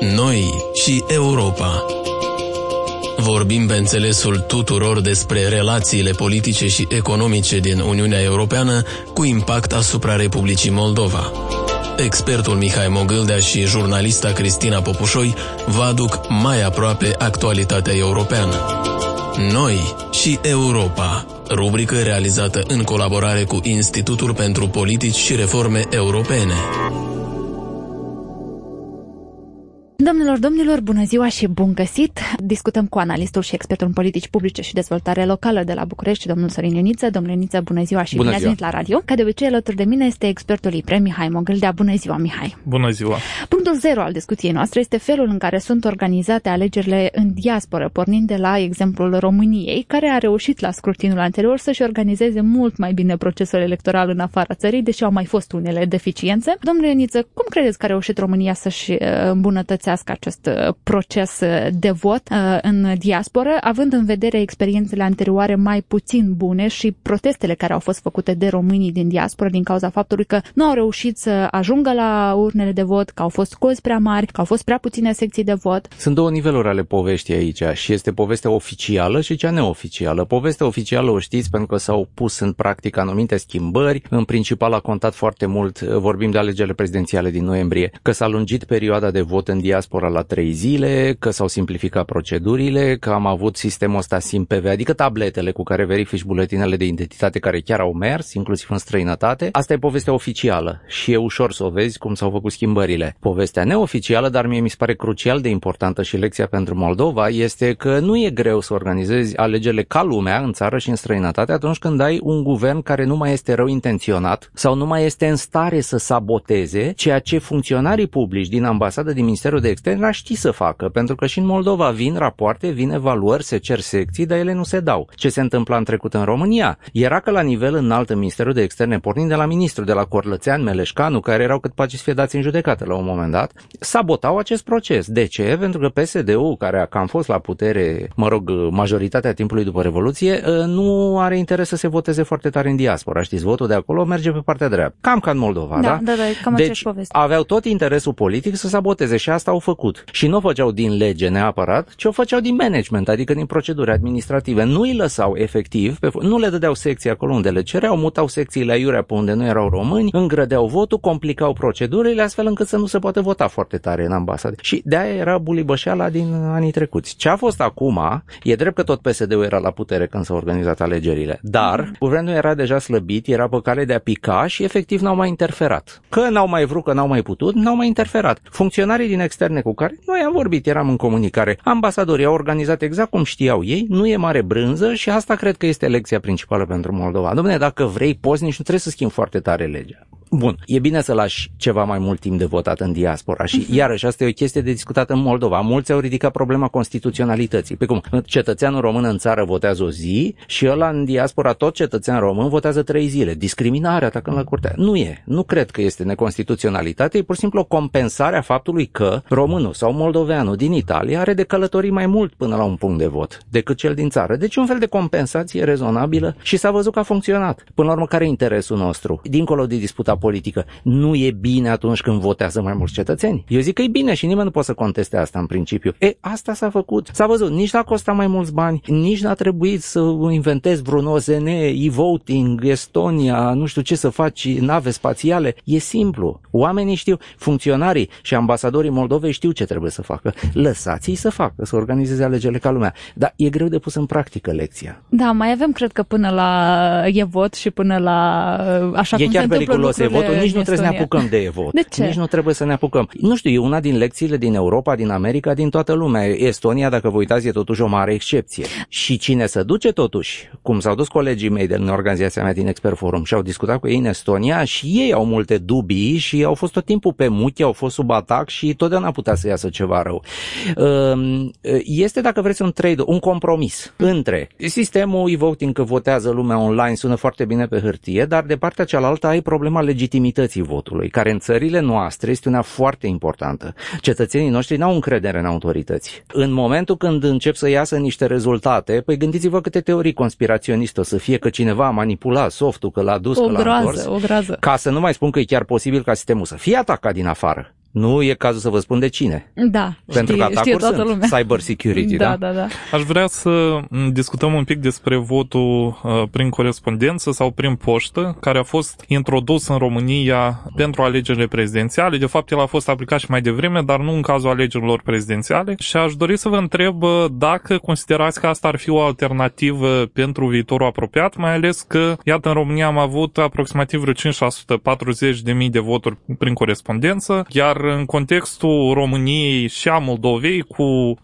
Noi și Europa. Vorbim pe înțelesul tuturor despre relațiile politice și economice din Uniunea Europeană cu impact asupra Republicii Moldova. Expertul Mihai Mogâldea și jurnalista Cristina Popușoi vă aduc mai aproape actualitatea europeană. Noi și Europa, rubrică realizată în colaborare cu Institutul pentru Politici și Reforme Europene. Domnilor, domnilor, bună ziua și bun găsit! Discutăm cu analistul și expertul în politici publice și dezvoltare locală de la București, domnul Sorin Ioniță. Domnul Ioniță, bună ziua și bună bine ați venit la radio. Ca de obicei, alături de mine este expertul IPRE, Mihai Mogâldea. Bună ziua, Mihai! Bună ziua! Punctul zero al discuției noastre este felul în care sunt organizate alegerile în diasporă, pornind de la exemplul României, care a reușit la scrutinul anterior să-și organizeze mult mai bine procesul electoral în afara țării, deși au mai fost unele deficiențe. Domnule Ioniță, cum credeți că a reușit România să-și uh, îmbunătățească folosească acest uh, proces uh, de vot uh, în diasporă, având în vedere experiențele anterioare mai puțin bune și protestele care au fost făcute de românii din diasporă din cauza faptului că nu au reușit să ajungă la urnele de vot, că au fost cozi prea mari, că au fost prea puține secții de vot. Sunt două niveluri ale poveștii aici și este povestea oficială și cea neoficială. Povestea oficială o știți pentru că s-au pus în practică anumite schimbări. În principal a contat foarte mult, vorbim de alegerile prezidențiale din noiembrie, că s-a lungit perioada de vot în diaspora diaspora la trei zile, că s-au simplificat procedurile, că am avut sistemul ăsta SIMPV, adică tabletele cu care verifici buletinele de identitate care chiar au mers, inclusiv în străinătate. Asta e povestea oficială și e ușor să o vezi cum s-au făcut schimbările. Povestea neoficială, dar mie mi se pare crucial de importantă și lecția pentru Moldova, este că nu e greu să organizezi alegerile ca lumea în țară și în străinătate atunci când ai un guvern care nu mai este rău intenționat sau nu mai este în stare să saboteze ceea ce funcționarii publici din ambasadă, din Ministerul de externe ar ști să facă, pentru că și în Moldova vin rapoarte, vin evaluări, se cer secții, dar ele nu se dau. Ce se întâmpla în trecut în România? Era că la nivel înalt în Ministerul de Externe, pornind de la ministru, de la Corlățean, Meleșcanu, care erau cât pace să fie dați în judecată la un moment dat, sabotau acest proces. De ce? Pentru că PSD-ul, care a cam fost la putere, mă rog, majoritatea timpului după Revoluție, ă, nu are interes să se voteze foarte tare în diaspora. Știți, votul de acolo merge pe partea dreaptă. Cam ca în Moldova, da? Da, da, da cam deci, aveau tot interesul politic să saboteze și asta au făcut. Și nu o făceau din lege neapărat, ci o făceau din management, adică din proceduri administrative. Nu îi lăsau efectiv, pe, nu le dădeau secții acolo unde le cereau, mutau secțiile aiurea pe unde nu erau români, îngrădeau votul, complicau procedurile astfel încât să nu se poate vota foarte tare în ambasade. Și de aia era bulibășeala din anii trecuți. Ce a fost acum, e drept că tot PSD-ul era la putere când s-au organizat alegerile, dar mm-hmm. guvernul era deja slăbit, era pe cale de a pica și efectiv n-au mai interferat. Că n-au mai vrut, că n-au mai putut, n-au mai interferat. Funcționarii din extern externe cu care noi am vorbit, eram în comunicare. Ambasadorii au organizat exact cum știau ei, nu e mare brânză și asta cred că este lecția principală pentru Moldova. Dom'le, dacă vrei, poți, nici nu trebuie să schimbi foarte tare legea. Bun, e bine să lași ceva mai mult timp de votat în diaspora și uh-huh. iarăși asta e o chestie de discutat în Moldova. Mulți au ridicat problema constituționalității. Pe cum cetățeanul român în țară votează o zi și ăla în diaspora, tot cetățean român votează trei zile. Discriminare atacând la curtea. Nu e. Nu cred că este neconstituționalitate, e pur și simplu o compensare a faptului că românul sau moldoveanul din Italia are de călătorii mai mult până la un punct de vot decât cel din țară. Deci un fel de compensație rezonabilă și s-a văzut că a funcționat. Până la urmă, care e interesul nostru? Dincolo de disputa politică, nu e bine atunci când votează mai mulți cetățeni? Eu zic că e bine și nimeni nu poate să conteste asta în principiu. E, asta s-a făcut. S-a văzut, nici n-a costat mai mulți bani, nici n-a trebuit să inventezi vreun OZN, e-voting, Estonia, nu știu ce să faci, nave spațiale. E simplu. Oamenii știu, funcționarii și ambasadorii Moldovei știu ce trebuie să facă. Lăsați-i să facă, să organizeze alegerile ca lumea. Dar e greu de pus în practică lecția. Da, mai avem, cred că până la e vot și până la așa e cum chiar se periculos e votul, nici nu trebuie să ne apucăm de vot. De ce? Nici nu trebuie să ne apucăm. Nu știu, e una din lecțiile din Europa, din America, din toată lumea. Estonia, dacă vă uitați, e totuși o mare excepție. Și cine se duce totuși, cum s-au dus colegii mei din organizația mea din Expert Forum și au discutat cu ei în Estonia și ei au multe dubii și au fost tot timpul pe muche, au fost sub atac și totdeauna putea să iasă ceva rău. Ehm, este, dacă vreți, un trade, un compromis între sistemul e-voting că votează lumea online, sună foarte bine pe hârtie, dar de partea cealaltă ai problema legitimității votului, care în țările noastre este una foarte importantă. Cetățenii noștri n-au încredere în autorități. În momentul când încep să iasă niște rezultate, păi gândiți-vă câte teorii conspiraționiste o să fie că cineva a manipulat softul, că l-a dus, o că l-a groază, întors. O groază. Ca să nu mai spun că e chiar posibil ca sistemul să fie atacat din afară Nu e cazul să vă spun de cine. Da, Pentru știe, că atacuri știe toată sunt. lumea. Cyber security, da? Da, da, da. Aș vrea să discutăm un pic despre votul uh, prin corespondență sau prin poștă, care a fost introdus în România pentru alegerile prezidențiale. De fapt, el a fost aplicat și mai devreme, dar nu în cazul alegerilor prezidențiale. Și aș dori să vă întreb uh, dacă considerați că asta ar fi o alternativă pentru viitorul apropiat, mai ales că, iată, în România am avut aproximativ vreo 540 de mii de voturi prin corespondență, iar în contextul României și a Moldovei, cu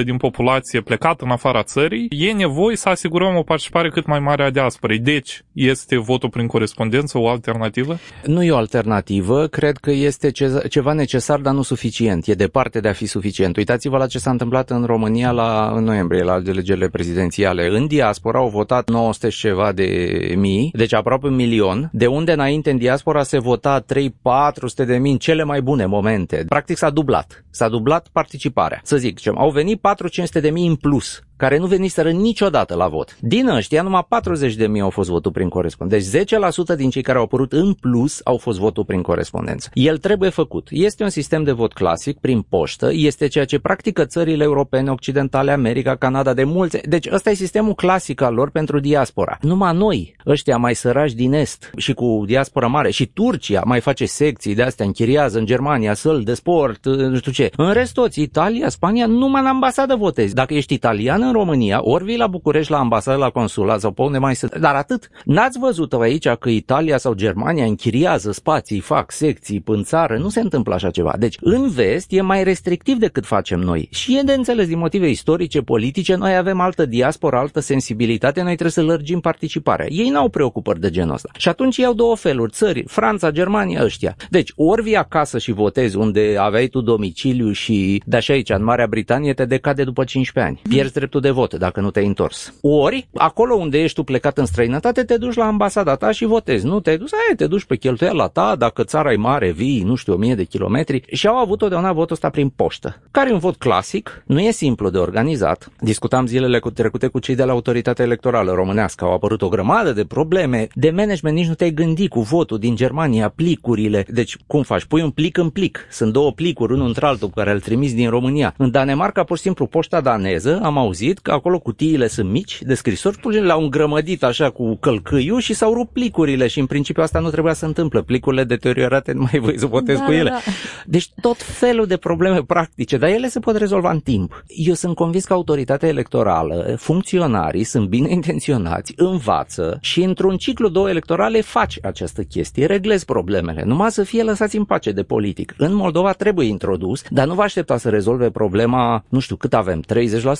25-30% din populație plecată în afara țării, e nevoie să asigurăm o participare cât mai mare a diasporei. Deci, este votul prin corespondență o alternativă? Nu e o alternativă, cred că este ce- ceva necesar, dar nu suficient. E departe de a fi suficient. Uitați-vă la ce s-a întâmplat în România la, în noiembrie, la alegerile prezidențiale. În diaspora au votat 900 și ceva de mii, deci aproape un milion, de unde înainte în diaspora se vota 3-400 de mii în cele mai bune momente. Practic s-a dublat. S-a dublat participarea. Să zic, ce, au venit 4-500 de mii în plus care nu veniseră niciodată la vot. Din ăștia, numai 40 de mii au fost votul prin corespondență. Deci 10% din cei care au apărut în plus au fost votul prin corespondență. El trebuie făcut. Este un sistem de vot clasic, prin poștă, este ceea ce practică țările europene, occidentale, America, Canada de mulți. Deci ăsta e sistemul clasic al lor pentru diaspora. Numai noi, ăștia mai săraci din Est și cu diaspora mare și Turcia mai face secții de astea, închiriază în Germania, săl de sport, nu știu ce. În rest toți, Italia, Spania, numai în ambasadă votezi. Dacă ești italian în România, ori vii la București la ambasadă, la consulat sau pe unde mai sunt. Dar atât. N-ați văzut aici că Italia sau Germania închiriază spații, fac secții în țară. Nu se întâmplă așa ceva. Deci, în vest e mai restrictiv decât facem noi. Și e de înțeles din motive istorice, politice. Noi avem altă diaspora, altă sensibilitate. Noi trebuie să lărgim participarea. Ei n-au preocupări de genul ăsta. Și atunci iau două feluri. Țări, Franța, Germania, ăștia. Deci, ori vii acasă și votezi unde aveai tu domiciliu și de așa aici, în Marea Britanie, te decade după 15 ani. Pierzi dreptul de vot dacă nu te-ai întors. Ori, acolo unde ești tu plecat în străinătate, te duci la ambasada ta și votezi. Nu te duci, ai, te duci pe cheltuiala ta, dacă țara e mare, vii, nu știu, o mie de kilometri. Și au avut totdeauna votul ăsta prin poștă, care e un vot clasic, nu e simplu de organizat. Discutam zilele cu trecute cu cei de la autoritatea electorală românească, au apărut o grămadă de probleme de management, nici nu te-ai gândit cu votul din Germania, plicurile. Deci, cum faci? Pui un plic în plic. Sunt două plicuri, unul între altul, care îl trimis din România. În Danemarca, pur și simplu, poșta daneză, am auzit că acolo cutiile sunt mici de scrisori, pur și simplu le-au îngrămădit așa cu călcâiul și s-au rupt plicurile și în principiu asta nu trebuia să întâmplă. Plicurile deteriorate nu mai voi să votezi Da, cu da, ele. da. Deci tot felul de probleme practice, dar ele se pot rezolva în timp. Eu sunt convins că autoritatea electorală, funcționarii sunt bine intenționați, învață și într-un ciclu două electorale faci această chestie, reglezi problemele, numai să fie lăsați în pace de politic. În Moldova trebuie introdus, dar nu vă aștepta să rezolve problema, nu știu cât avem,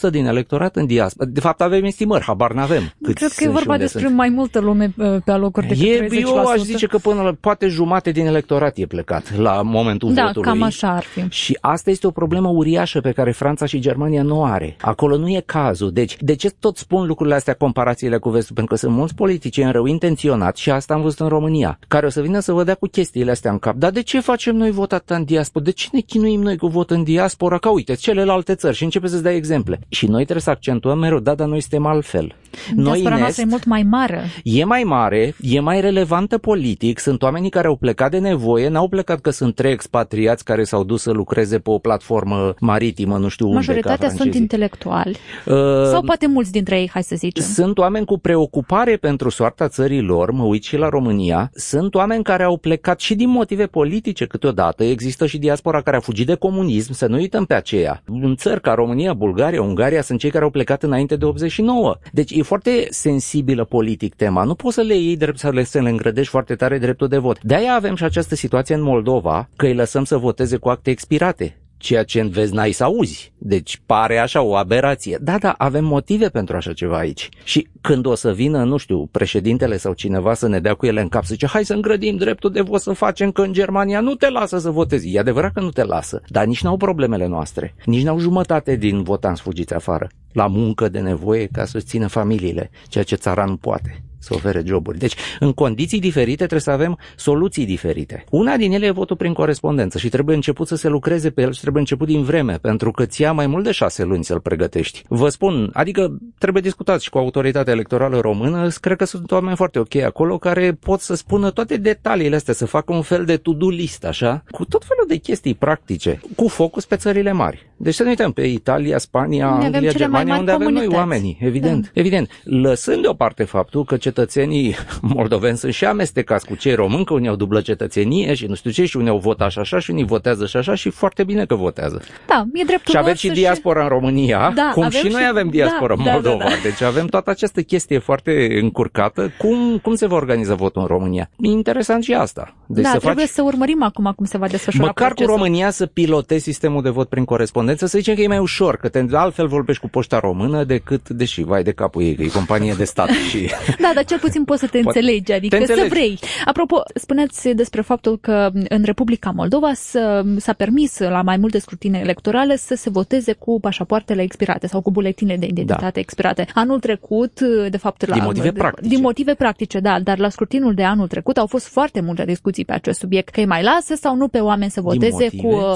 30% din electorat în diaspora. De fapt avem estimări, habar n-avem. cât Cred că e sunt și vorba unde despre sunt. mai multă lume uh, pe alocuri decât E, 30%. eu aș zice că până la poate jumate din electorat e plecat la momentul Da, votului. cam așa ar fi. Și asta este o problemă uriașă pe care Franța și Germania nu are. Acolo nu e cazul. Deci, de ce tot spun lucrurile astea, comparațiile cu vestul? Pentru că sunt mulți politicieni rău intenționați și asta am văzut în România, care o să vină să vă dea cu chestiile astea în cap. Dar de ce facem noi vot atât în diaspora? De ce ne chinuim noi cu vot în diaspora? Ca uite, celelalte țări și începe să-ți dai exemple. Și noi trebuie să accentuăm mereu, da, dar noi suntem altfel. Noi Diaspora în noastră e Est, mult mai mare. E mai mare, e mai relevantă politic, sunt oamenii care au plecat de nevoie, n-au plecat că sunt trei expatriați care s-au dus să lucreze pe o platformă maritimă, nu știu unde, Majoritatea ca sunt francezii. intelectuali. Uh, Sau poate mulți dintre ei, hai să zicem. sunt oameni cu preocupare pentru soarta țării lor, mă uit și la România, sunt oameni care au plecat și din motive politice câteodată, există și diaspora care a fugit de comunism, să nu uităm pe aceea. În țări ca România, Bulgaria, Ungaria sunt cei care au plecat înainte de 89. Deci e foarte sensibilă politic tema, nu poți să le iei drept să le, să le îngrădești foarte tare dreptul de vot. De-aia avem și această situație în Moldova, că îi lăsăm să voteze cu acte expirate ceea ce în vezi n-ai să auzi. Deci pare așa o aberație. Da, da, avem motive pentru așa ceva aici. Și când o să vină, nu știu, președintele sau cineva să ne dea cu ele în cap, să zice, hai să îngrădim dreptul de vot să facem că în Germania nu te lasă să votezi. E adevărat că nu te lasă, dar nici n-au problemele noastre. Nici n-au jumătate din votanți fugiți afară. La muncă de nevoie ca să-și țină familiile, ceea ce țara nu poate să ofere joburi. Deci, în condiții diferite trebuie să avem soluții diferite. Una din ele e votul prin corespondență și trebuie început să se lucreze pe el și trebuie început din vreme, pentru că ți ia mai mult de șase luni să-l pregătești. Vă spun, adică trebuie discutat și cu autoritatea electorală română, cred că sunt oameni foarte ok acolo care pot să spună toate detaliile astea, să facă un fel de to-do list, așa, cu tot felul de chestii practice, cu focus pe țările mari. Deci să nu uităm pe Italia, Spania, Unde Anglia, Germania, unde avem noi oamenii, evident. Da. Evident. Lăsând deoparte faptul că cetățenii moldoveni sunt și amestecați cu cei români, că unii au dublă cetățenie și nu știu ce, și unii au votat și așa, și unii votează și așa, și foarte bine că votează. Da, e dreptul Și aveți și diaspora în România, da, cum și noi și... avem diaspora da, în Moldova. Da, da, da. Deci avem toată această chestie foarte încurcată. Cum, cum se va organiza votul în România? E interesant și asta. Deci da, să trebuie faci... să urmărim acum cum se va desfășura Măcar procesul. cu România să pilotezi sistemul de vot prin corespondență, să zicem că e mai ușor, că te, altfel vorbești cu poșta română decât, deși vai de capul ei, că e companie de stat și... da, dar cel puțin poți să te înțelegi, adică te înțelegi. să vrei. Apropo, spuneți despre faptul că în Republica Moldova s-a permis la mai multe scrutine electorale să se voteze cu pașapoartele expirate sau cu buletine de identitate da. expirate. Anul trecut, de fapt, la, din motive practice. Din motive practice, da, dar la scrutinul de anul trecut au fost foarte multe discuții pe acest subiect, că îi mai lasă sau nu pe oameni să voteze din motive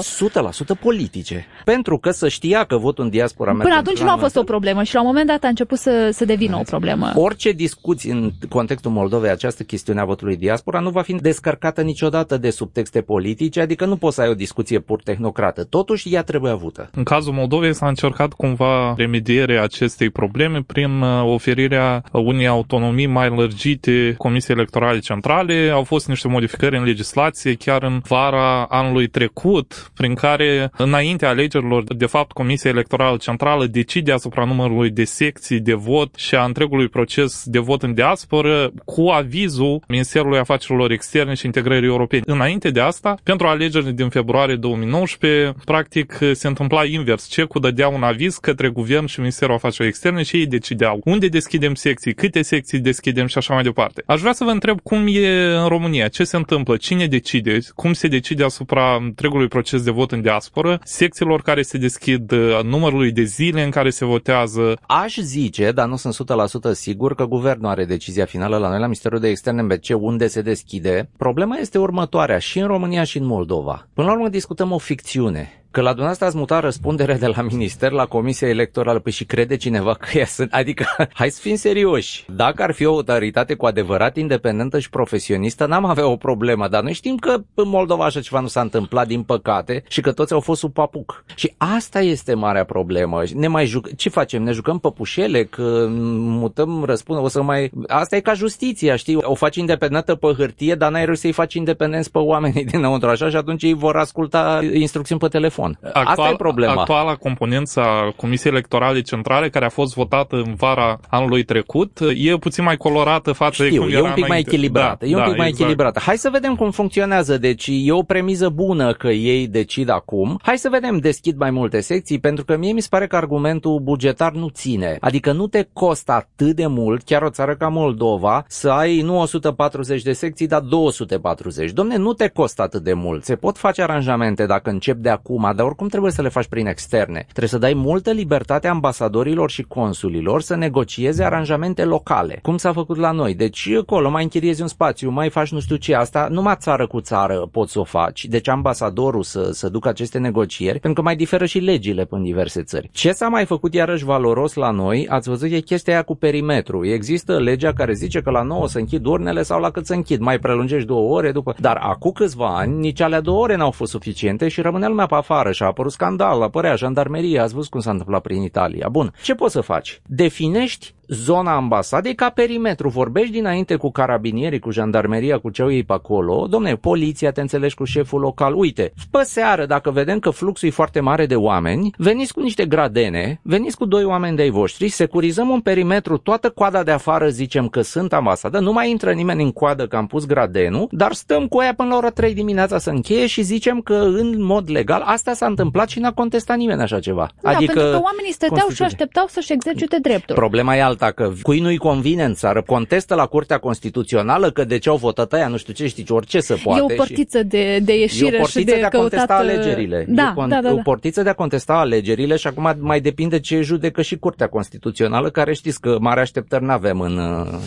cu 100% politice. Pentru că să știa că votul în diaspora Până atunci nu a fost o problemă și la un moment dat a început să, să devină o problemă. Orice discuții în contextul Moldovei această chestiune a votului diaspora nu va fi descărcată niciodată de subtexte politice, adică nu poți să ai o discuție pur tehnocrată. Totuși, ea trebuie avută. În cazul Moldovei s-a încercat cumva remedierea acestei probleme prin uh, oferirea unei autonomii mai lărgite Comisiei Electorale Centrale. Au fost niște modificări în legislație chiar în vara anului trecut, prin care, înainte alegerilor, de fapt, Comisia Electorală Centrală decide asupra numărului de secții de vot și a întregului proces de vot în diasporă cu avizul Ministerului Afacerilor Externe și Integrării Europene. Înainte de asta, pentru alegerile din februarie 2019, practic se întâmpla invers. CECU dădea un aviz către Guvern și Ministerul Afacerilor Externe și ei decideau unde deschidem secții, câte secții deschidem și așa mai departe. Aș vrea să vă întreb cum e în România, ce se întâmplă, cine decide, cum se decide asupra întregului proces de vot în diasporă, secțiilor care se deschid, numărului de zile în care se votează. Aș zice, dar nu sunt 100% sigur, că guvernul are decizia finală la noi, la Ministerul de Externe MBC, unde se deschide. Problema este următoarea, și în România și în Moldova. Până la urmă discutăm o ficțiune că la dumneavoastră ați mutat răspundere de la minister la Comisia Electorală, păi și crede cineva că ea sunt, adică hai să fim serioși. Dacă ar fi o autoritate cu adevărat independentă și profesionistă, n-am avea o problemă, dar noi știm că în Moldova așa ceva nu s-a întâmplat, din păcate, și că toți au fost sub papuc. Și asta este marea problemă. Ne mai juc... Ce facem? Ne jucăm păpușele? Că mutăm răspundere? O să mai... Asta e ca justiția, știi? O faci independentă pe hârtie, dar n-ai reușit să-i faci independenți pe oamenii dinăuntru, așa, și atunci ei vor asculta instrucțiuni pe telefon telefon. Actual, Asta e problema. Actuala componență a Comisiei Electorale Centrale, care a fost votată în vara anului trecut, e puțin mai colorată față Știu, de cum e era un pic înainte. mai echilibrată. Da, e un da, pic mai exact. echilibrată. Hai să vedem cum funcționează. Deci e o premiză bună că ei decid acum. Hai să vedem, deschid mai multe secții, pentru că mie mi se pare că argumentul bugetar nu ține. Adică nu te costă atât de mult, chiar o țară ca Moldova, să ai nu 140 de secții, dar 240. Domne, nu te costă atât de mult. Se pot face aranjamente dacă încep de acum, dar oricum trebuie să le faci prin externe. Trebuie să dai multă libertate ambasadorilor și consulilor să negocieze aranjamente locale, cum s-a făcut la noi. Deci acolo mai închiriezi un spațiu, mai faci nu știu ce, asta numai țară cu țară poți să o faci. Deci ambasadorul să, să ducă aceste negocieri, pentru că mai diferă și legile în diverse țări. Ce s-a mai făcut iarăși valoros la noi, ați văzut, e chestia aia cu perimetru. Există legea care zice că la 9 să închid urnele sau la cât să închid. Mai prelungești două ore după. Dar acum câțiva ani, nici alea două ore n-au fost suficiente și rămânea lumea pe afară și a apărut scandal, apărea jandarmeria, ați văzut cum s-a întâmplat prin Italia. Bun, ce poți să faci? Definești zona ambasadei ca perimetru. Vorbești dinainte cu carabinierii, cu jandarmeria, cu ce au ei pe acolo. Domne, poliția, te înțelegi cu șeful local. Uite, pe seară, dacă vedem că fluxul e foarte mare de oameni, veniți cu niște gradene, veniți cu doi oameni de-ai voștri, securizăm un perimetru, toată coada de afară zicem că sunt ambasadă, nu mai intră nimeni în coadă că am pus gradenul, dar stăm cu ea până la ora 3 dimineața să încheie și zicem că în mod legal asta s-a întâmplat și n-a contestat nimeni așa ceva. Da, adică pentru că oamenii stăteau și așteptau să-și exercite dreptul. Problema e alta alta că cui nu-i convine în țară, contestă la Curtea Constituțională că de ce au votat aia, nu știu ce, știi, orice să poate. E o portiță și... de, de ieșire e o și de, de a căutat... contesta alegerile. Da, e con- da, da, da. o portiță de a contesta alegerile și acum mai depinde ce judecă și Curtea Constituțională, care știți că mare așteptări nu avem în,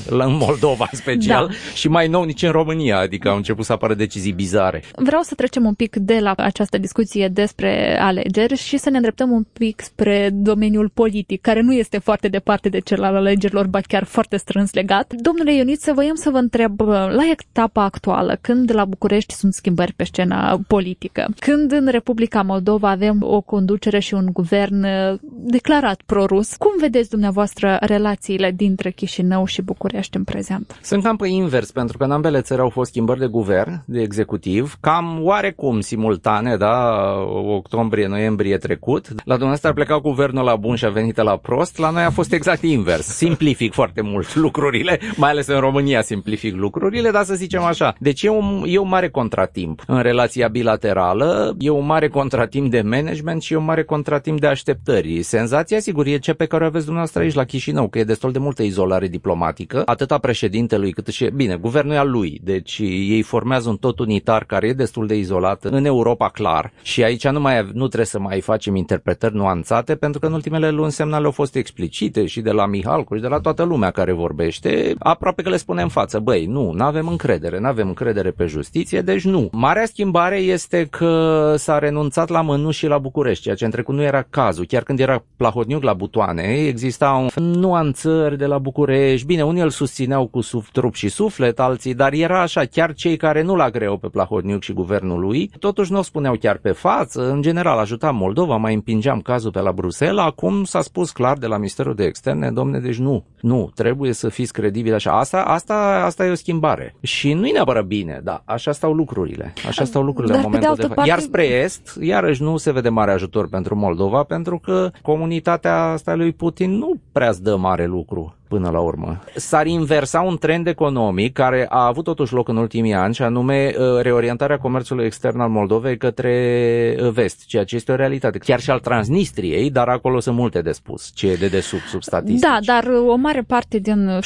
în Moldova în special da. și mai nou nici în România, adică au început să apară decizii bizare. Vreau să trecem un pic de la această discuție despre alegeri și să ne îndreptăm un pic spre domeniul politic, care nu este foarte departe de cel al alegerilor, ba chiar foarte strâns legat. Domnule Ioniță, voiam să vă întreb, la etapa actuală, când la București sunt schimbări pe scena politică, când în Republica Moldova avem o conducere și un guvern uh, declarat prorus, cum vedeți dumneavoastră relațiile dintre Chișinău și București în prezent? Sunt cam pe invers, pentru că în ambele țări au fost schimbări de guvern, de executiv, cam oarecum simultane, da, octombrie-noiembrie trecut. La dumneavoastră a plecat guvernul la bun și a venit la prost, la noi a fost exact invers. Simplific foarte mult lucrurile, mai ales în România simplific lucrurile, dar să zicem așa. Deci e un, e un mare contratimp în relația bilaterală, e un mare contratimp de management și e un mare contratimp de așteptări. Senzația, sigur, e cea pe care o aveți dumneavoastră aici la Chișinău, că e destul de multă izolare diplomatică, atât a președintelui cât și, bine, guvernul e al lui, deci ei formează un tot unitar care e destul de izolat în Europa clar și aici nu, mai, nu trebuie să mai facem interpretări nuanțate pentru că în ultimele luni semnale au fost explicite și de la Mihalcu și de la toată lumea care vorbește, aproape că le spune în față, băi, nu, nu avem încredere, nu avem încredere pe justiție, deci nu. Marea schimbare este că s-a renunțat la mănuși și la București, ceea ce în trecut nu era cazul. Chiar când era Plahotniuc la butoane, exista un nuanțări de la București. Bine, unii îl susțineau cu suf, trup și suflet, alții, dar era așa, chiar cei care nu l greu pe Plahotniuc și guvernul lui, totuși nu o spuneau chiar pe față. În general, ajuta Moldova, mai împingeam cazul pe la Bruxelles. Acum s-a spus clar de la Ministerul de Externe, domne, deci nu, nu, trebuie să fiți credibili așa. Asta, asta, asta e o schimbare. Și nu-i neapărat bine, da, așa stau lucrurile. Așa stau lucrurile Dar în momentul de, de, de parte... Iar spre est, iarăși nu se vede mare ajutor pentru Moldova, pentru că comunitatea asta lui Putin nu prea dă mare lucru până la urmă. S-ar inversa un trend economic care a avut totuși loc în ultimii ani și anume uh, reorientarea comerțului extern al Moldovei către uh, vest, ceea ce este o realitate. Chiar și al Transnistriei, dar acolo sunt multe de spus, ce e de desubt sub statistici. Da, dar o mare parte din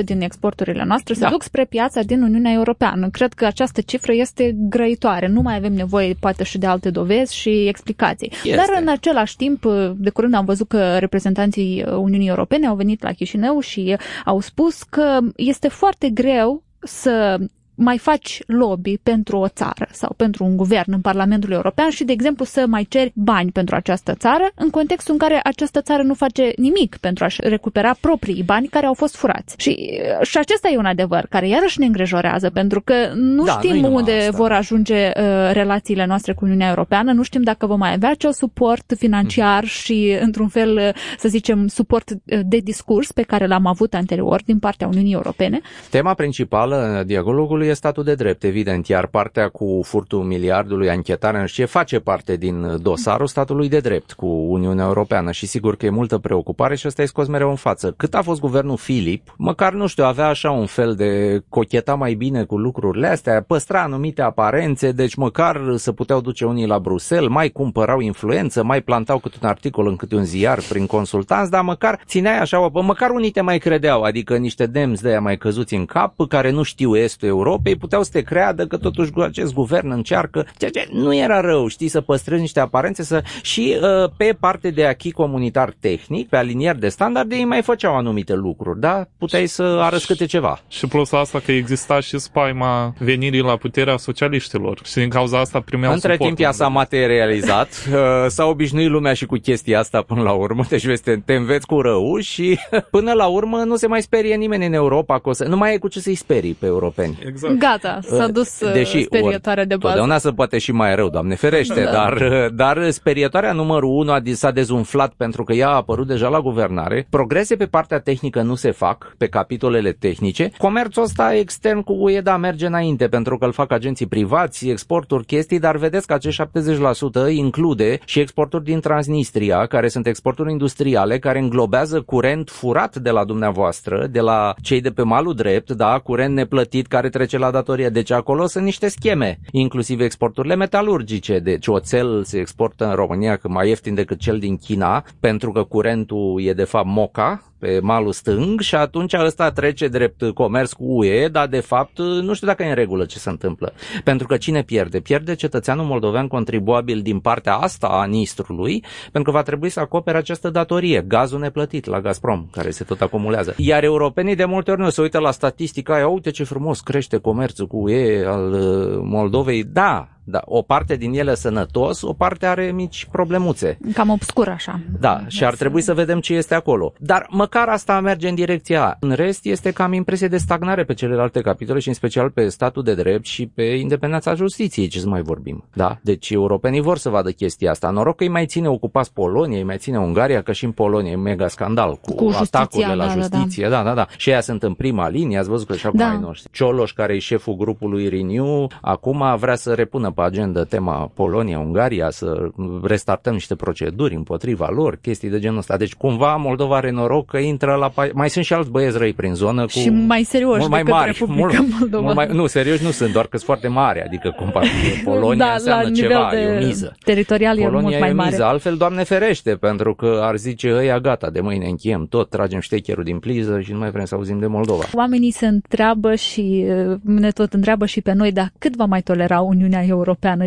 70% din exporturile noastre se da. duc spre piața din Uniunea Europeană. Cred că această cifră este grăitoare. Nu mai avem nevoie poate și de alte dovezi și explicații. Este. Dar în același timp, de curând am văzut că reprezentanții Uniunii Europene au venit la Chișinău și au spus că este foarte greu să mai faci lobby pentru o țară sau pentru un guvern în Parlamentul European și, de exemplu, să mai ceri bani pentru această țară, în contextul în care această țară nu face nimic pentru a-și recupera proprii bani care au fost furați. Și, și acesta e un adevăr care iarăși ne îngrijorează, pentru că nu da, știm unde asta. vor ajunge uh, relațiile noastre cu Uniunea Europeană, nu știm dacă vom mai avea acel suport financiar mm. și, într-un fel, uh, să zicem, suport uh, de discurs pe care l-am avut anterior din partea Uniunii Europene. Tema principală a dialogului e statul de drept, evident, iar partea cu furtul miliardului, anchetarea, și ce face parte din dosarul statului de drept cu Uniunea Europeană și sigur că e multă preocupare și ăsta e scos mereu în față. Cât a fost guvernul Filip, măcar, nu știu, avea așa un fel de cocheta mai bine cu lucrurile astea, păstra anumite aparențe, deci măcar să puteau duce unii la Bruxelles, mai cumpărau influență, mai plantau câte un articol în câte un ziar prin consultanți, dar măcar țineai așa, măcar unii te mai credeau, adică niște demns de aia mai căzuți în cap, care nu știu estul Europei, Europei puteau să te creadă că totuși acest guvern încearcă, ceea ce nu era rău, știi, să păstrezi niște aparențe să... și uh, pe parte de achi comunitar tehnic, pe alinieri de standarde, ei mai făceau anumite lucruri, da? Puteai să arăți câte ceva. Și plus asta că exista și spaima venirii la puterea socialiștilor și din cauza asta primeau Între timp ea s-a materializat, uh, s-a obișnuit lumea și cu chestia asta până la urmă, deci vezi, te, te înveți cu rău și până la urmă nu se mai sperie nimeni în Europa, că o să, nu mai e cu ce să-i sperii pe europeni. Exact. Gata, s-a uh, dus uh, Deși, sperietoarea de bază. Totdeauna se poate și mai rău, Doamne ferește, da. dar, uh, dar sperietoarea numărul 1 s-a dezumflat pentru că ea a apărut deja la guvernare. Progrese pe partea tehnică nu se fac, pe capitolele tehnice. Comerțul ăsta extern cu UE, da, merge înainte pentru că îl fac agenții privați, exporturi, chestii, dar vedeți că acești 70% include și exporturi din Transnistria, care sunt exporturi industriale, care înglobează curent furat de la dumneavoastră, de la cei de pe malul drept, da, curent neplătit care trece la datorie. Deci acolo sunt niște scheme, inclusiv exporturile metalurgice. Deci oțel se exportă în România că mai ieftin decât cel din China, pentru că curentul e de fapt moca, pe malul stâng și atunci ăsta trece drept comerț cu UE, dar de fapt nu știu dacă e în regulă ce se întâmplă. Pentru că cine pierde? Pierde cetățeanul moldovean contribuabil din partea asta a Nistrului, pentru că va trebui să acopere această datorie, gazul neplătit la Gazprom, care se tot acumulează. Iar europenii de multe ori nu se uită la statistica aia, uite ce frumos crește comerțul cu UE al uh, Moldovei. Da, da, o parte din ele sănătos, o parte are mici problemuțe. Cam obscur așa. Da, și ar trebui să vedem ce este acolo. Dar măcar asta merge în direcția A. În rest este cam impresie de stagnare pe celelalte capitole și în special pe statul de drept și pe independența justiției, ce să mai vorbim. Da? Deci europenii vor să vadă chestia asta. Noroc că îi mai ține ocupați Polonia, îi mai ține Ungaria, că și în Polonia e mega scandal cu, Cu justiția, atacurile la da, da, da. justiție. Da, da, da. Și ea sunt în prima linie, ați văzut că și acum Da. ai noștri. Cioloș, care e șeful grupului Renew, acum vrea să repună pe agenda tema Polonia, Ungaria, să restartăm niște proceduri împotriva lor, chestii de genul ăsta. Deci cumva Moldova are noroc că intră la... pa- Mai sunt și alți băieți răi prin zonă cu... Și mai serioși mult mai decât mari, Republica mult, Moldova. Mult mai, nu, serios nu sunt, doar că sunt foarte mari, adică comparativ cu Polonia da, înseamnă la nivel ceva, de e o miză. teritorial e Polonia mult mai e mare. miză, altfel, Doamne ferește, pentru că ar zice ăia gata, de mâine încheiem tot, tragem ștecherul din pliză și nu mai vrem să auzim de Moldova. Oamenii se întreabă și uh, ne tot întreabă și pe noi, dar cât va mai tolera Uniunea Europeană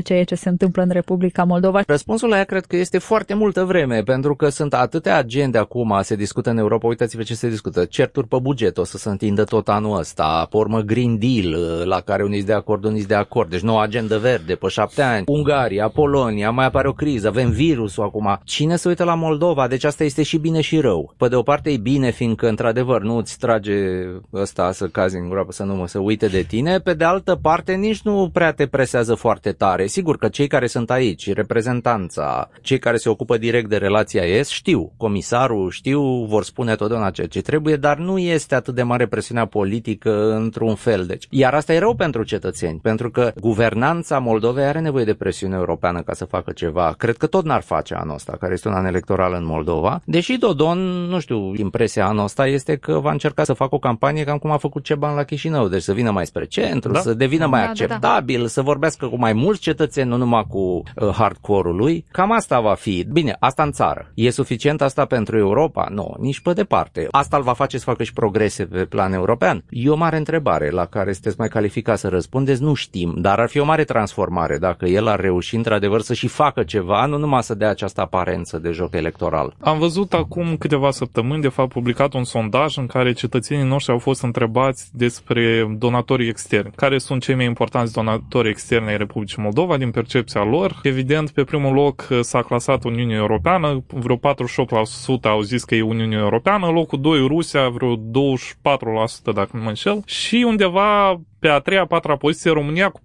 ceea ce se întâmplă în Republica Moldova? Răspunsul la ea cred că este foarte multă vreme, pentru că sunt atâtea agende acum, se discută în Europa, uitați-vă ce se discută, certuri pe buget o să se întindă tot anul ăsta, pe urmă Green Deal, la care unii sunt de acord, unii sunt de acord, deci noua agendă verde pe șapte ani, Ungaria, Polonia, mai apare o criză, avem virusul acum. Cine se uită la Moldova? Deci asta este și bine și rău. Pe de o parte e bine, fiindcă într-adevăr nu îți trage ăsta să cazi în groapă, să nu mă să uite de tine, pe de altă parte nici nu prea te presează foarte tare. Sigur că cei care sunt aici, reprezentanța, cei care se ocupă direct de relația ES, știu, comisarul știu, vor spune totdeauna ceea ce trebuie, dar nu este atât de mare presiunea politică într-un fel. Deci, iar asta e rău pentru cetățeni, pentru că guvernanța Moldovei are nevoie de presiune europeană ca să facă ceva. Cred că tot n-ar face anul ăsta, care este un an electoral în Moldova. Deși Dodon, nu știu, impresia anul ăsta este că va încerca să facă o campanie cam cum a făcut Ceban la Chișinău, deci să vină mai spre centru, Da. să devină mai Da, da, da. acceptabil, să vorbească cu mai mulți cetățeni, nu numai cu uh, hardcore-ul lui. Cam asta va fi. Bine, asta în țară. E suficient asta pentru Europa? Nu, nici pe departe. Asta îl va face să facă și progrese pe plan european? E o mare întrebare la care sunteți mai calificat să răspundeți, nu știm, dar ar fi o mare transformare dacă el ar reuși într-adevăr să și facă ceva, nu numai să dea această aparență de joc electoral. Am văzut acum câteva săptămâni, de fapt, publicat un sondaj în care cetățenii noștri au fost întrebați despre donatorii externi. Care sunt cei mai importanți donatori externi ai Republicii Moldova din percepția lor? Evident, pe primul loc uh, s-a clasat Uniunea Europeană, vreo 48% au zis că e Uniunea Europeană, locul 2 Rusia, vreo 24% dacă nu mă înșel, și undeva pe a treia, a patra poziție România cu 4%.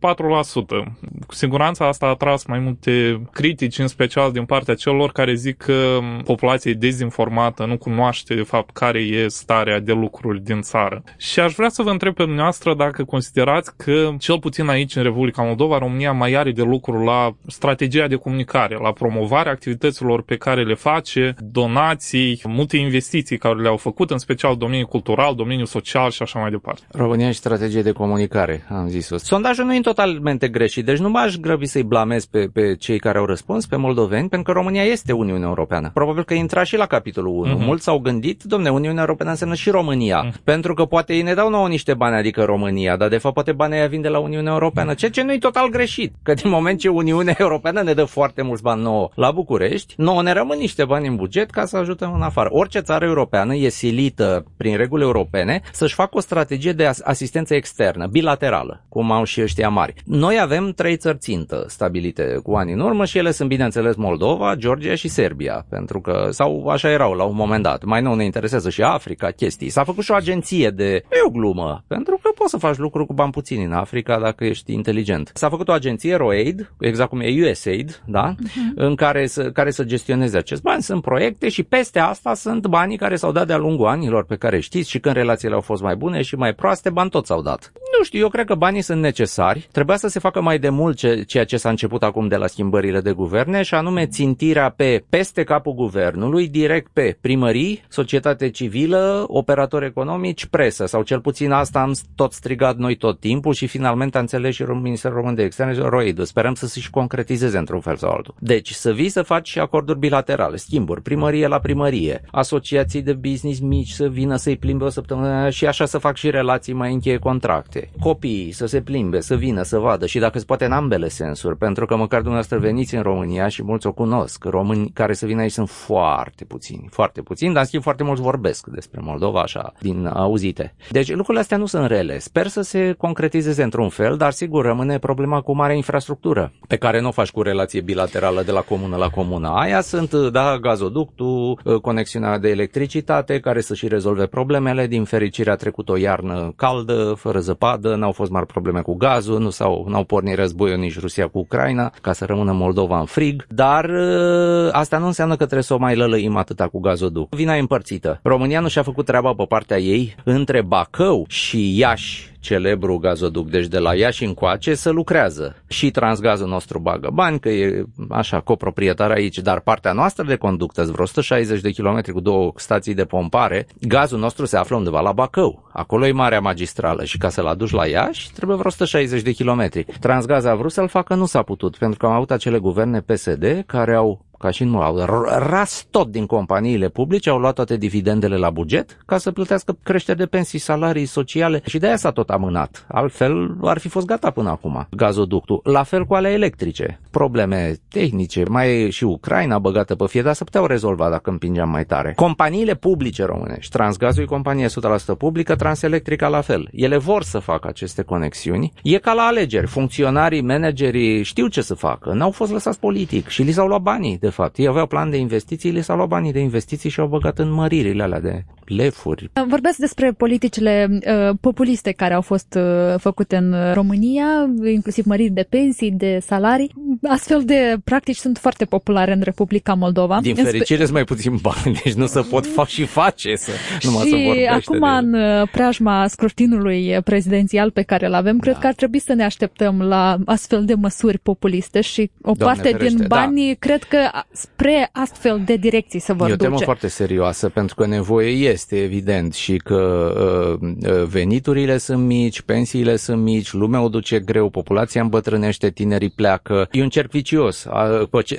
Cu siguranță asta a atras mai multe critici, în special din partea celor care zic că populația e dezinformată, nu cunoaște de fapt care e starea de lucruri din țară. Și aș vrea să vă întreb pe dumneavoastră dacă considerați că, cel puțin aici în Republica Moldova, România mai are de lucru la strategia de comunicare, la promovarea activităților pe care le face, donații, multe investiții care le-au făcut, în special domeniul cultural, domeniul social și așa mai departe. România și strategie de comunicare, am zis-o. Sondajul nu e totalmente greșit, deci nu m-aș grăbi să-i blamez pe, pe cei care au răspuns, pe moldoveni, pentru că România este Uniunea Europeană. Probabil că intra și la capitolul 1. Mhm. Mulți s-au gândit, domne, Uniunea Europeană înseamnă și România. Pentru că poate ei ne dau nouă niște bani, adică România, dar de fapt poate banii aia vin de la Uniunea Europeană, ceea ce nu e total greșit. Că din moment ce Uniunea Europeană ne dă foarte mulți bani nouă la București, nouă ne rămân niște bani în buget ca să ajutăm în afară. Orice țară europeană e silită prin reguli europene să-și facă o strategie de as- asistență externă, bilaterală, cum au și ăștia mari. Noi avem trei țări țintă stabilite cu ani în urmă și ele sunt, bineînțeles, Moldova, Georgia și Serbia, pentru că, sau așa erau la un moment dat. Mai nou ne interesează și Africa, chestii. S-a făcut și o agenție de, e o glumă, pentru că poți să faci lucruri cu bani puțini în Africa dacă ești inteligent. S-a făcut o agenție, ROAID, exact cum e USAID, da? în care să, care să gestioneze acest bani. Sunt proiecte și peste asta sunt banii care s-au dat de-a lungul anilor pe care știți și când relațiile au fost mai bune și mai proaste, bani toți s-au dat. Nu știu, eu cred că banii sunt necesari. Trebuia să se facă mai de mult ce, ceea ce s-a început acum de la schimbările de guverne și anume țintirea pe peste capul guvernului, direct pe primării, societate civilă, operatori economici, presă sau cel puțin asta am tot strigat noi tot timpul și finalmente a înțeles și Ministerul Român de Externe Roidu. Sperăm să se și concretizeze într-un fel sau altul. Deci să vii să faci și acorduri bilaterale, schimburi, primărie la primărie, asociații de business mici să vină să-i plimbe o săptămână și așa să fac și relații mai încheie contracte. Copiii să se plimbe, să vină, să vadă și dacă se poate în ambele sensuri, pentru că măcar dumneavoastră veniți în România și mulți o cunosc. Români care să vină aici sunt foarte puțini, foarte puțini, dar în schimb foarte mulți vorbesc despre Moldova așa, din auzite. Deci lucrurile astea nu sunt rele. Sper să se concretizeze într-un fel, dar sigur rămâne problema cu mare infrastructură, pe care nu o faci cu relație bilaterală de la comună la comună. Aia sunt, da, gazoductul, conexiunea de electricitate, care să și rezolve problemele. Din fericire a trecut o iarnă caldă, fără zăpadă, n-au fost mari probleme cu gazul, nu s-au, n-au pornit războiul nici Rusia cu Ucraina, ca să rămână Moldova în frig, dar ă, asta nu înseamnă că trebuie să o mai lălăim atâta cu gazoduct. Vina e împărțită. România nu și-a făcut treaba pe partea ei între Bacău și Iași celebru gazoduc, deci de la Iași încoace, să lucrează. Și Transgazul nostru bagă bani, că e așa coproprietar aici, dar partea noastră de conductă, vreo 160 de kilometri cu două stații de pompare, gazul nostru se află undeva la Bacău. Acolo e marea magistrală și ca să-l aduci la Iași trebuie vreo 160 de kilometri. Transgaz a vrut să-l facă, nu s-a putut, pentru că am avut acele guverne PSD care au ca și nu au ras tot din companiile publice, au luat toate dividendele la buget ca să plătească creșteri de pensii, salarii sociale și de aia s-a tot amânat. Altfel ar fi fost gata până acum gazoductul. La fel cu ale electrice. Probleme tehnice, mai e și Ucraina băgată pe fie, dar să puteau rezolva dacă împingeam mai tare. Companiile publice românești, Transgazul e companie 100% publică, Transelectrica la fel. Ele vor să facă aceste conexiuni. E ca la alegeri. Funcționarii, managerii știu ce să facă. N-au fost lăsați politic și li s-au luat banii de fapt. Ei aveau plan de investiții, le s-au luat banii de investiții și au băgat în măririle alea de lefuri. Vorbesc despre politicile uh, populiste care au fost uh, făcute în România, inclusiv măriri de pensii, de salarii. Astfel de practici sunt foarte populare în Republica Moldova. Din fericire sunt mai puțin bani, deci nu se pot face și face să numai și să acum de... în uh, preajma scrutinului prezidențial pe care îl avem, da. cred că ar trebui să ne așteptăm la astfel de măsuri populiste și o Doamne parte ferește, din bani, da. cred că spre astfel de direcții să vor E o temă duce. foarte serioasă, pentru că nevoie este, evident, și că uh, uh, veniturile sunt mici, pensiile sunt mici, lumea o duce greu, populația îmbătrânește, tinerii pleacă. E un cerc vicios.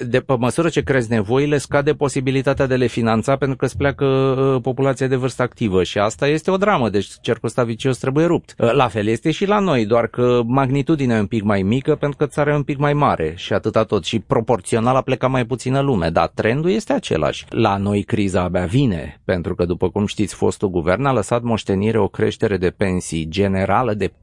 De pe măsură ce crezi nevoile, scade posibilitatea de le finanța pentru că îți pleacă uh, populația de vârstă activă și asta este o dramă, deci cercul ăsta vicios trebuie rupt. La fel este și la noi, doar că magnitudinea e un pic mai mică pentru că țara e un pic mai mare și atâta tot. Și proporțional a plecat mai puțină lume, dar trendul este același. La noi criza abia vine, pentru că, după cum știți, fostul guvern a lăsat moștenire o creștere de pensii generală de 40%,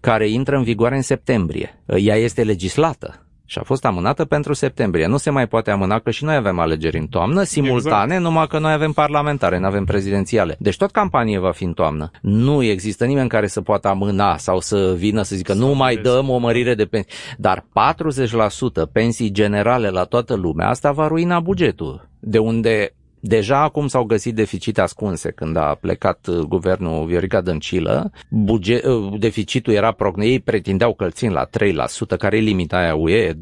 care intră în vigoare în septembrie. Ea este legislată și a fost amânată pentru septembrie. Nu se mai poate amâna că și noi avem alegeri în toamnă, simultane, exact. numai că noi avem parlamentare, nu avem prezidențiale. Deci tot campanie va fi în toamnă. Nu există nimeni care să poată amâna sau să vină să zică nu mai dăm o mărire de pensii. Dar 40% pensii generale la toată lumea, asta va ruina bugetul. De unde Deja acum s-au găsit deficite ascunse când a plecat uh, guvernul Viorica Dăncilă. Buget, uh, deficitul era progne, ei pretindeau că la 3%, care e limita aia UE, 2,99,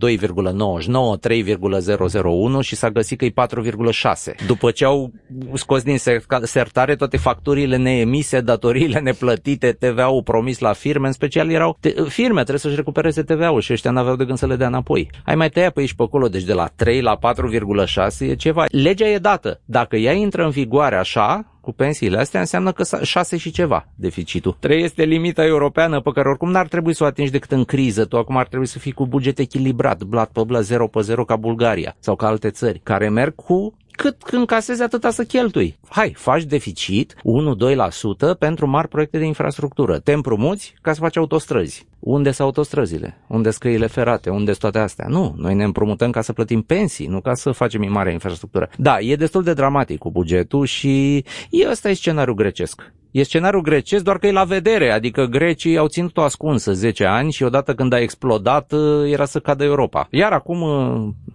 3,001 și s-a găsit că e 4,6. După ce au scos din sertare toate facturile neemise, datoriile neplătite, TVA-ul promis la firme, în special erau te, firme, trebuie să-și recupereze TVA-ul și ăștia n-aveau de gând să le dea înapoi. Ai mai tăia pe aici pe acolo, deci de la 3 la 4,6 e ceva. Legea e dată dacă ea intră în vigoare așa, cu pensiile astea, înseamnă că 6 și ceva deficitul. 3 este limita europeană pe care oricum n-ar trebui să o atingi decât în criză. Tu acum ar trebui să fii cu buget echilibrat, blat pe blat, 0 pe 0 ca Bulgaria sau ca alte țări, care merg cu cât încasezi atâta să cheltui. Hai, faci deficit 1-2% pentru mari proiecte de infrastructură. Te împrumuți ca să faci autostrăzi. Unde sunt autostrăzile? Unde sunt căile ferate? Unde sunt toate astea? Nu, noi ne împrumutăm ca să plătim pensii, nu ca să facem mare infrastructură. Da, e destul de dramatic cu bugetul și e ăsta e scenariul grecesc. E scenariul grecesc, doar că e la vedere, adică grecii au ținut-o ascunsă 10 ani și odată când a explodat era să cadă Europa. Iar acum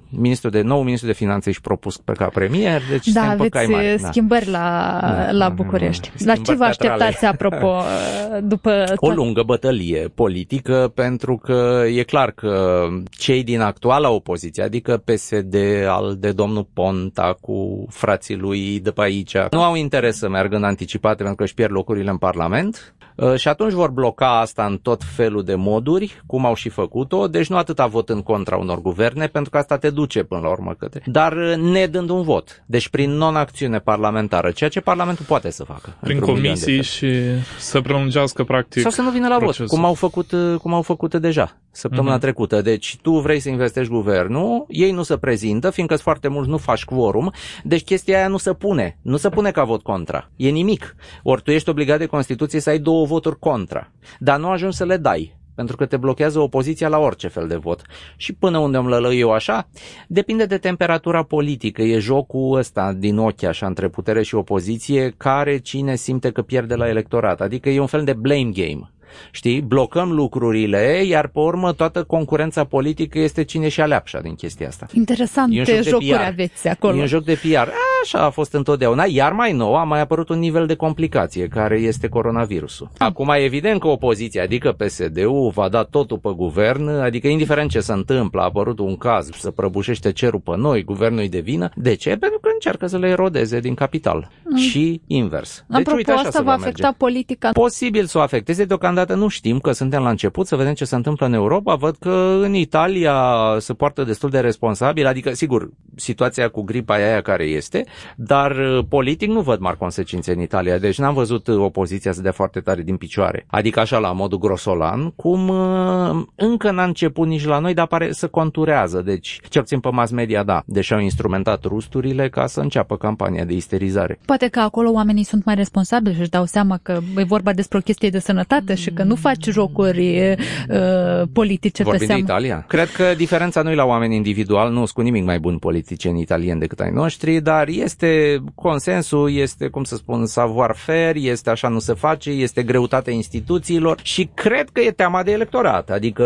ministrul de nou ministru de finanțe și propus pe ca premier, deci da, se aveți mari, da. schimbări la, da, la București. Da, la ce vă așteptați, apropo, după... O lungă bătălie politică, pentru că e clar că cei din actuala opoziție, adică PSD al de domnul Ponta cu frații lui de pe aici, nu au interes să meargă în anticipate pentru că își pierd locurile în Parlament uh, și atunci vor bloca asta în tot felul de moduri, cum au și făcut-o, deci nu atâta vot în contra unor guverne, pentru că asta te duce până la urmă către. Dar uh, ne dând un vot, deci prin non-acțiune parlamentară, ceea ce Parlamentul poate să facă. Prin comisii și să prelungească practic Sau să nu vină la procesul. vot, cum au făcut, uh, cum au făcut deja săptămâna uh-huh. trecută. Deci tu vrei să investești guvernul, ei nu se prezintă, fiindcă sunt foarte mulți, nu faci quorum, deci chestia aia nu se pune. Nu se pune ca vot contra. E nimic. Ori tu ești obligat de Constituție să ai două voturi contra. Dar nu ajungi să le dai pentru că te blochează opoziția la orice fel de vot. Și până unde îmi lălăi eu așa, depinde de temperatura politică, e jocul ăsta din ochi așa între putere și opoziție, care cine simte că pierde la electorat, adică e un fel de blame game. Știi? Blocăm lucrurile, iar pe urmă toată concurența politică este cine și aleapșa din chestia asta. Interesante jocuri aveți acolo. E un joc de PR. Așa a fost întotdeauna. Iar mai nou a mai apărut un nivel de complicație, care este coronavirusul. Acum, evident că opoziția, adică PSD-ul, va da totul pe guvern, adică indiferent ce se întâmplă, a apărut un caz, să prăbușește cerul pe noi, guvernul îi devină. De ce? Pentru că încearcă să le erodeze din capital. Mm. Și invers. Deci, Apropo, uite, așa asta va afecta merge. politica. Posibil să o afecteze deocamdată deocamdată nu știm, că suntem la început, să vedem ce se întâmplă în Europa. Văd că în Italia se poartă destul de responsabil, adică, sigur, situația cu gripa aia care este, dar uh, politic nu văd mari consecințe în Italia, deci n-am văzut uh, opoziția să dea foarte tare din picioare. Adică așa la modul grosolan, cum uh, încă n-a început nici la noi, dar pare să conturează, deci cel puțin pe mass media, da, deși au instrumentat rusturile ca să înceapă campania de isterizare. Poate că acolo oamenii sunt mai responsabili și își dau seama că e vorba despre o chestie de sănătate și că nu faci jocuri uh, politice Vorbim pe seamă. de Italia. Cred că diferența nu e la oameni individual, nu sunt cu nimic mai buni politicieni italieni decât ai noștri, dar este consensul, este, cum să spun, savoir-faire, este așa nu se face, este greutatea instituțiilor și cred că e teama de electorat. Adică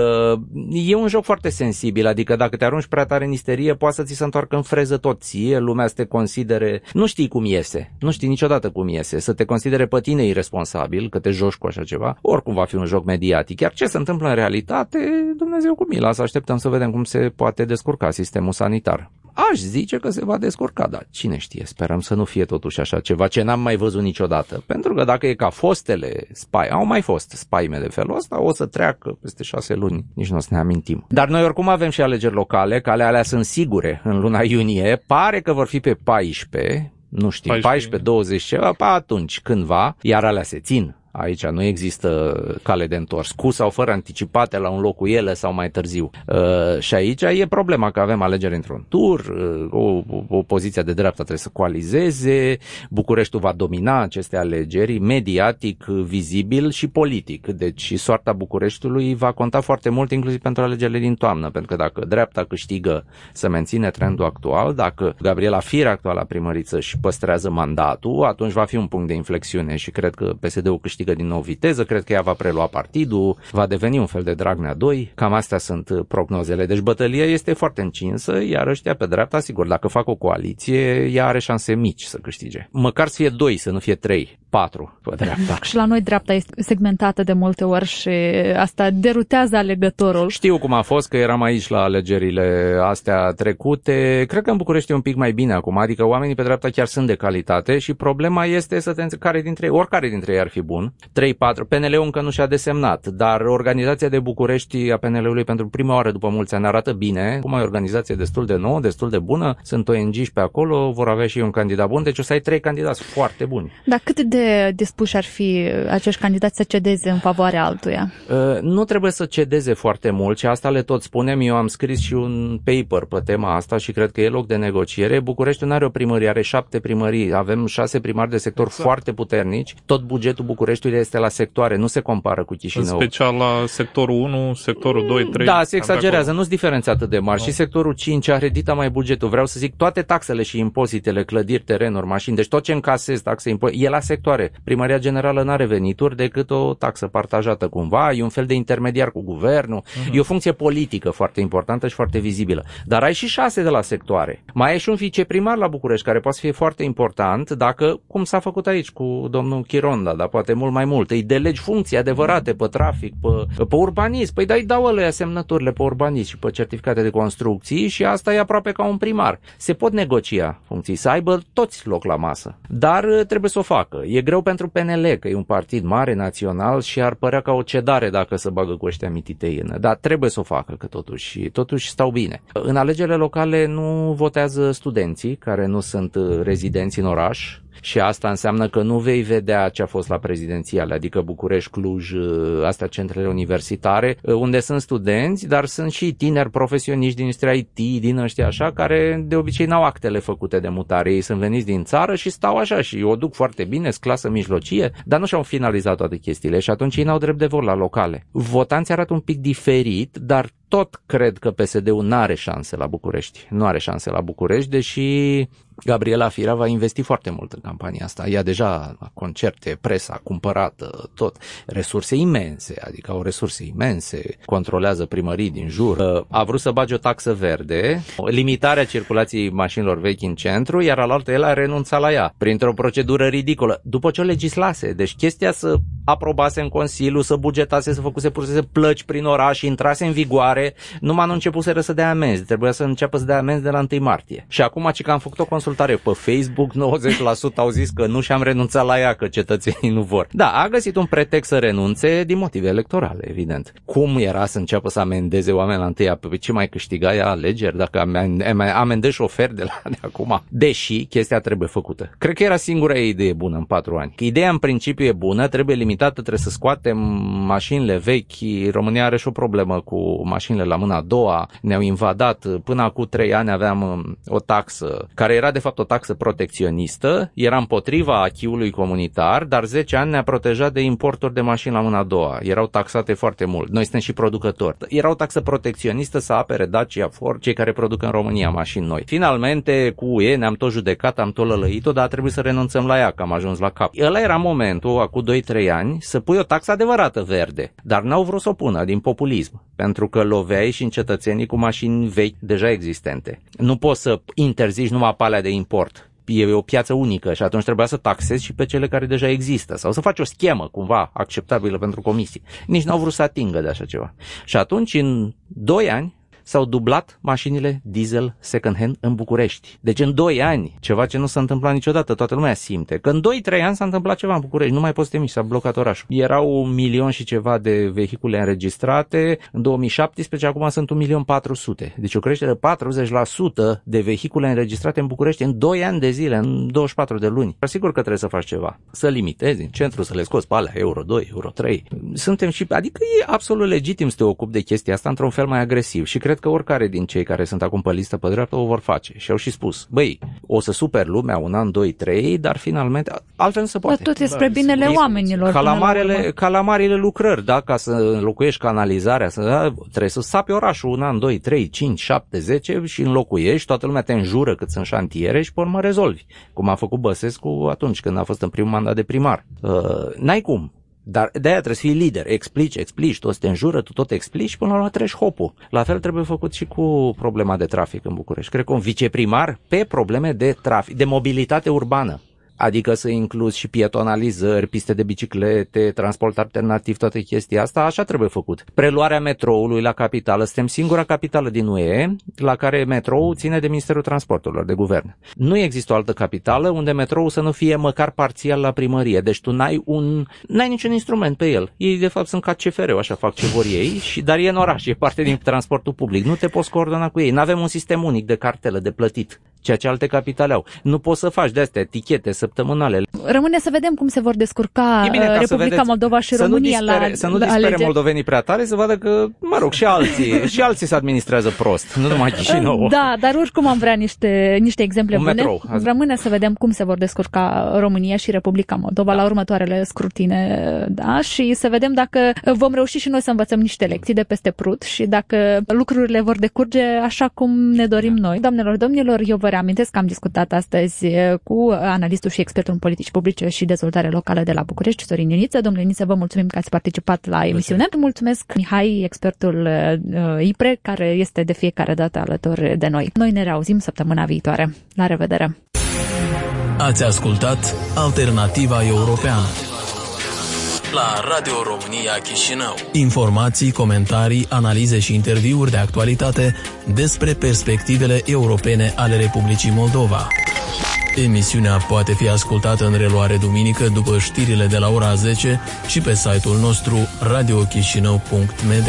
e un joc foarte sensibil, adică dacă te arunci prea tare în isterie, poate să ți se întoarcă în freză tot ție, lumea să te considere, nu știi cum iese, nu știi niciodată cum iese, să te considere pe tine irresponsabil, că te joci cu așa ceva, oricum va fi un joc mediatic. Iar ce se întâmplă în realitate, Dumnezeu cu mila, să așteptăm să vedem cum se poate descurca sistemul sanitar. Aș zice că se va descurca, dar cine știe, sperăm să nu fie totuși așa ceva ce n-am mai văzut niciodată. Pentru că dacă e ca fostele spai, au mai fost spaime de felul ăsta, o să treacă peste șase luni, nici nu o să ne amintim. Dar noi oricum avem și alegeri locale, care alea sunt sigure în luna iunie, pare că vor fi pe 14, nu știu, 14, 20 ceva, pa atunci, cândva, iar alea se țin Aici nu există cale de întors, cu sau fără anticipate la un loc cu ele sau mai târziu. Uh, și aici e problema că avem alegeri într-un tur, uh, o, o poziție de dreapta trebuie să coalizeze, Bucureștiul va domina aceste alegeri, mediatic, vizibil și politic. Deci soarta Bucureștiului va conta foarte mult, inclusiv pentru alegerile din toamnă, pentru că dacă dreapta câștigă să menține trendul actual, dacă Gabriela Fir, actuala primăriță, și păstrează mandatul, atunci va fi un punct de inflexiune și cred că PSD-ul câștigă câștigă din nou viteză, cred că ea va prelua partidul, va deveni un fel de Dragnea 2, cam astea sunt uh, prognozele. Deci bătălia este foarte încinsă, iar ăștia pe dreapta, sigur, dacă fac o coaliție, ea are șanse mici să câștige. Măcar să fie 2, să nu fie 3, 4 pe dreapta. și la noi dreapta este segmentată de multe ori și asta derutează alegătorul. Știu cum a fost, că eram aici la alegerile astea trecute. Cred că în București e un pic mai bine acum, adică oamenii pe dreapta chiar sunt de calitate și problema este să te care dintre ei, oricare dintre ei ar fi bun, 3-4. PNL-ul încă nu și-a desemnat, dar organizația de București a PNL-ului pentru prima oară după mulți ani arată bine. Cum e o organizație destul de nouă, destul de bună, sunt ong pe acolo, vor avea și un candidat bun, deci o să ai trei candidați foarte buni. Dar cât de dispuși ar fi acești candidați să cedeze în favoarea altuia? Uh, nu trebuie să cedeze foarte mult și asta le tot spunem. Eu am scris și un paper pe tema asta și cred că e loc de negociere. București nu are o primărie, are șapte primării, avem șase primari de sector exact. foarte puternici. Tot bugetul București Bucureștiului este la sectoare, nu se compară cu Chișinău. În special la sectorul 1, sectorul 2, 3. Da, se exagerează, nu sunt diferențe atât de mari. No. Și sectorul 5 are dita mai bugetul. Vreau să zic toate taxele și impozitele, clădiri, terenuri, mașini, deci tot ce încasezi taxe, impozite, e la sectoare. Primăria Generală nu are venituri decât o taxă partajată cumva, e un fel de intermediar cu guvernul, uh-huh. e o funcție politică foarte importantă și foarte vizibilă. Dar ai și șase de la sectoare. Mai ai și un viceprimar la București care poate fi foarte important dacă, cum s-a făcut aici cu domnul Chironda, dar poate mult mai mult, îi delegi funcții adevărate pe trafic, pe, pe urbanism. Păi dai dau alea semnăturile pe urbanism și pe certificate de construcții și asta e aproape ca un primar. Se pot negocia funcții, să aibă toți loc la masă. Dar uh, trebuie să o facă. E greu pentru PNL, că e un partid mare, național și ar părea ca o cedare dacă să bagă cu ăștia mititeină. Dar trebuie să o facă, că totuși, totuși stau bine. În alegerile locale nu votează studenții care nu sunt uh, rezidenți în oraș, și asta înseamnă că nu vei vedea ce a fost la prezidențiale, adică București, Cluj, ă, astea centrele universitare, ă, unde sunt studenți, dar sunt și tineri profesioniști din industria IT, din ăștia așa, care de obicei n-au actele făcute de mutare. Ei sunt veniți din țară și stau așa și o duc foarte bine, sunt clasă mijlocie, dar nu și-au finalizat toate chestiile și atunci ei n-au drept de vot la locale. Votanții arată un pic diferit, dar tot cred că PSD-ul nu are șanse la București. Nu are șanse la București, deși Gabriela Fira va investi foarte mult în campania asta. Ea deja concerte, presa cumpărată, tot. Resurse imense, adică au resurse imense, controlează primării din jur. A vrut să bage o taxă verde, limitarea circulației mașinilor vechi în centru, iar alaltă el a renunțat la ea, printr-o procedură ridicolă, după ce o legislase. Deci chestia să aprobase în Consiliu, să bugetase, să făcuse pur să plăci prin oraș, intrase în vigoare, numai nu începuse să dea amenzi. Trebuia să înceapă să dea amenzi de la 1 martie. Și acum, ce că am făcut o consultare pe Facebook, 90% au zis că nu și-am renunțat la ea, că cetățenii nu vor. Da, a găsit un pretext să renunțe din motive electorale, evident. Cum era să înceapă să amendeze oameni la întâia? Pe ce mai câștiga ea alegeri dacă amende șoferi de la de acum? Deși chestia trebuie făcută. Cred că era singura idee bună în patru ani. Ideea în principiu e bună, trebuie limitată, trebuie să scoatem mașinile vechi. România are și o problemă cu mașinile la mâna a doua. Ne-au invadat. Până acum trei ani aveam um, o taxă care era de fapt o taxă protecționistă, era împotriva achiului comunitar, dar 10 ani ne-a protejat de importuri de mașini la mâna a doua. Erau taxate foarte mult. Noi suntem și producători. Era o taxă protecționistă să apere Dacia Ford, cei care produc în România mașini noi. Finalmente, cu UE ne-am tot judecat, am tot lălăit-o, dar a trebuit să renunțăm la ea, că am ajuns la cap. Ăla era momentul, acum 2-3 ani, să pui o taxă adevărată verde, dar n-au vrut să o pună din populism, pentru că loveai și în cetățenii cu mașini vechi deja existente. Nu poți să interzici numai palea de import e o piață unică și atunci trebuia să taxezi și pe cele care deja există sau să faci o schemă cumva acceptabilă pentru comisie. Nici n-au vrut să atingă de așa ceva. Și atunci, în 2 ani, s-au dublat mașinile diesel second-hand în București. Deci în 2 ani, ceva ce nu s-a întâmplat niciodată, toată lumea simte. Că în 2-3 ani s-a întâmplat ceva în București, nu mai poți să te miști, s-a blocat orașul. Erau un milion și ceva de vehicule înregistrate, în 2017 acum sunt 1.400.000. Deci o creștere de 40% de vehicule înregistrate în București în 2 ani de zile, în 24 de luni. Sigur că trebuie să faci ceva. Să limitezi în centru, să le scoți pe alea, euro 2, euro 3. Suntem și, adică e absolut legitim să te ocupi de chestia asta într-un fel mai agresiv și cred că oricare din cei care sunt acum pe listă pe dreapta o vor face. Și au și spus, băi, o să super lumea un an, doi, trei, dar finalmente altfel nu se poate. Dar tot e spre da, binele e, oamenilor. Ca la, marele, ca la marile lucrări, da? ca să înlocuiești canalizarea, să, da, trebuie să sapi orașul un an, doi, trei, cinci, șapte, zece și înlocuiești, toată lumea te înjură cât sunt șantiere și pe urmă rezolvi. Cum a făcut Băsescu atunci când a fost în primul mandat de primar. Uh, n-ai cum. Dar de-aia trebuie să fii lider, explici, explici, toți te înjură, tu tot explici, până la urmă treci hopul. La fel trebuie făcut și cu problema de trafic în București. Cred că un viceprimar pe probleme de trafic, de mobilitate urbană adică să incluzi și pietonalizări, piste de biciclete, transport alternativ, toate chestia asta, așa trebuie făcut. Preluarea metroului la capitală, suntem singura capitală din UE la care metrou ține de Ministerul Transporturilor, de guvern. Nu există o altă capitală unde metrou să nu fie măcar parțial la primărie, deci tu n-ai un, n-ai niciun instrument pe el. Ei de fapt sunt ca cfr așa fac ce vor ei, și, dar e în oraș, e parte din transportul public. Nu te poți coordona cu ei. Nu avem un sistem unic de cartelă de plătit ceea ce alte capitale au. Nu poți să faci de-astea etichete săptămânale. Rămâne să vedem cum se vor descurca bine, uh, Republica vedeți, Moldova și să România nu dispere, la Să nu la dispere alegeri. moldovenii prea tare, să vadă că, mă rog, și alții, și alții se administrează prost, nu numai Chișinău. Da, dar oricum am vrea niște, niște exemple Un bune. metrou. Rămâne să vedem cum se vor descurca România și Republica Moldova da. la următoarele scrutine, da, și să vedem dacă vom reuși și noi să învățăm niște lecții de peste prut și dacă lucrurile vor decurge așa cum ne dorim da. noi. Doamnelor, domnilor, eu vă reamintesc că am discutat astăzi cu analistul și expertul în politici publice și dezvoltare locală de la București, Sorin Ioniță. Domnule Ioniță, vă mulțumim că ați participat la emisiune. Mulțumesc, Mihai, expertul uh, IPRE, care este de fiecare dată alături de noi. Noi ne reauzim săptămâna viitoare. La revedere! Ați ascultat Alternativa Europeană la Radio România Chișinău. Informații, comentarii, analize și interviuri de actualitate despre perspectivele europene ale Republicii Moldova. Emisiunea poate fi ascultată în reluare duminică după știrile de la ora 10 și pe site-ul nostru radiochișinău.md.